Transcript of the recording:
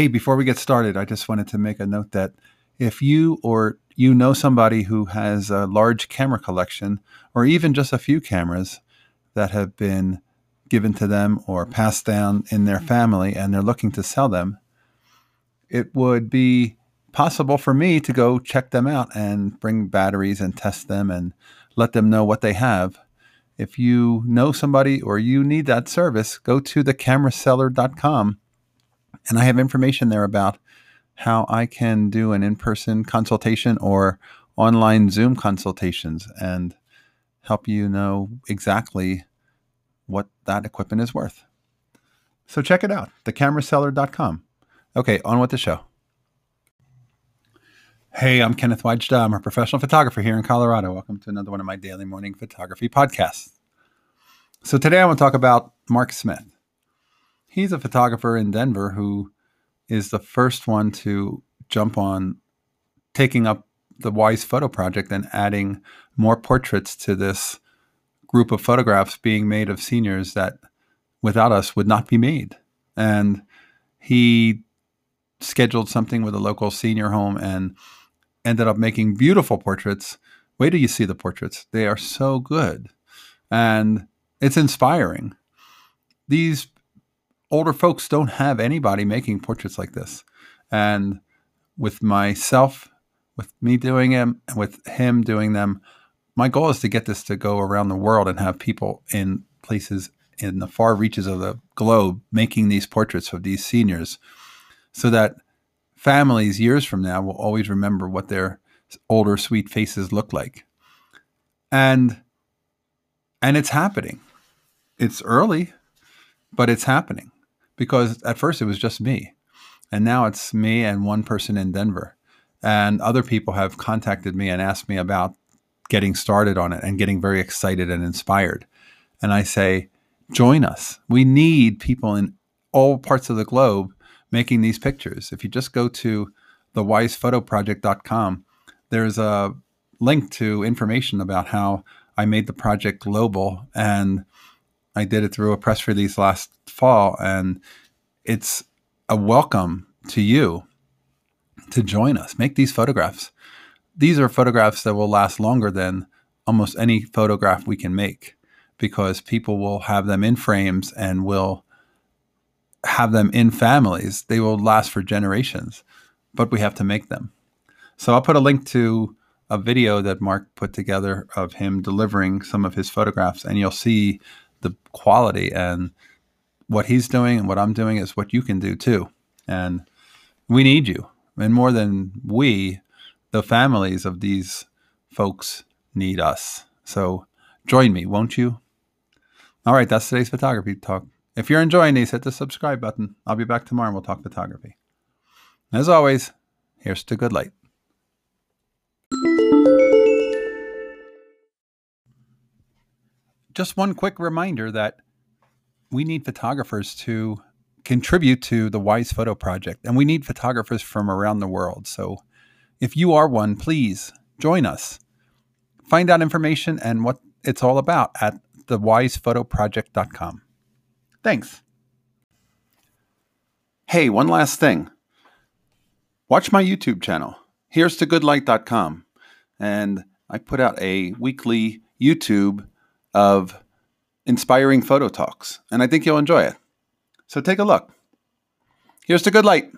Hey, before we get started, I just wanted to make a note that if you or you know somebody who has a large camera collection or even just a few cameras that have been given to them or passed down in their mm-hmm. family and they're looking to sell them, it would be possible for me to go check them out and bring batteries and test them and let them know what they have. If you know somebody or you need that service, go to thecameraseller.com and I have information there about how I can do an in person consultation or online Zoom consultations and help you know exactly what that equipment is worth. So check it out, thecameraseller.com. Okay, on with the show. Hey, I'm Kenneth Wajda. I'm a professional photographer here in Colorado. Welcome to another one of my daily morning photography podcasts. So today I want to talk about Mark Smith. He's a photographer in Denver who is the first one to jump on taking up the Wise Photo Project and adding more portraits to this group of photographs being made of seniors that without us would not be made. And he scheduled something with a local senior home and ended up making beautiful portraits. Wait till you see the portraits. They are so good. And it's inspiring. These older folks don't have anybody making portraits like this. And with myself, with me doing them, and with him doing them, my goal is to get this to go around the world and have people in places in the far reaches of the globe making these portraits of these seniors so that families years from now will always remember what their older sweet faces look like. And and it's happening. It's early but it's happening because at first it was just me. And now it's me and one person in denver. And other people have contacted me and asked me about getting started on it and getting very excited and inspired. And i say join us. We need people in all parts of the globe making these pictures. If you just go to thewisephotoproject.com, there's a link to information about how I made the project global and I did it through a press release last fall and it's a welcome to you to join us. Make these photographs. These are photographs that will last longer than almost any photograph we can make because people will have them in frames and will have them in families, they will last for generations, but we have to make them. So I'll put a link to a video that Mark put together of him delivering some of his photographs, and you'll see the quality and what he's doing and what I'm doing is what you can do too. And we need you. And more than we, the families of these folks need us. So join me, won't you? All right, that's today's photography talk. If you're enjoying these, hit the subscribe button. I'll be back tomorrow and we'll talk photography. As always, here's to good light. Just one quick reminder that we need photographers to contribute to the Wise Photo Project, and we need photographers from around the world. So if you are one, please join us. Find out information and what it's all about at thewisephotoproject.com. Thanks. Hey, one last thing. Watch my YouTube channel. Here's to goodlight.com. And I put out a weekly YouTube of inspiring photo talks, and I think you'll enjoy it. So take a look. Here's to good light.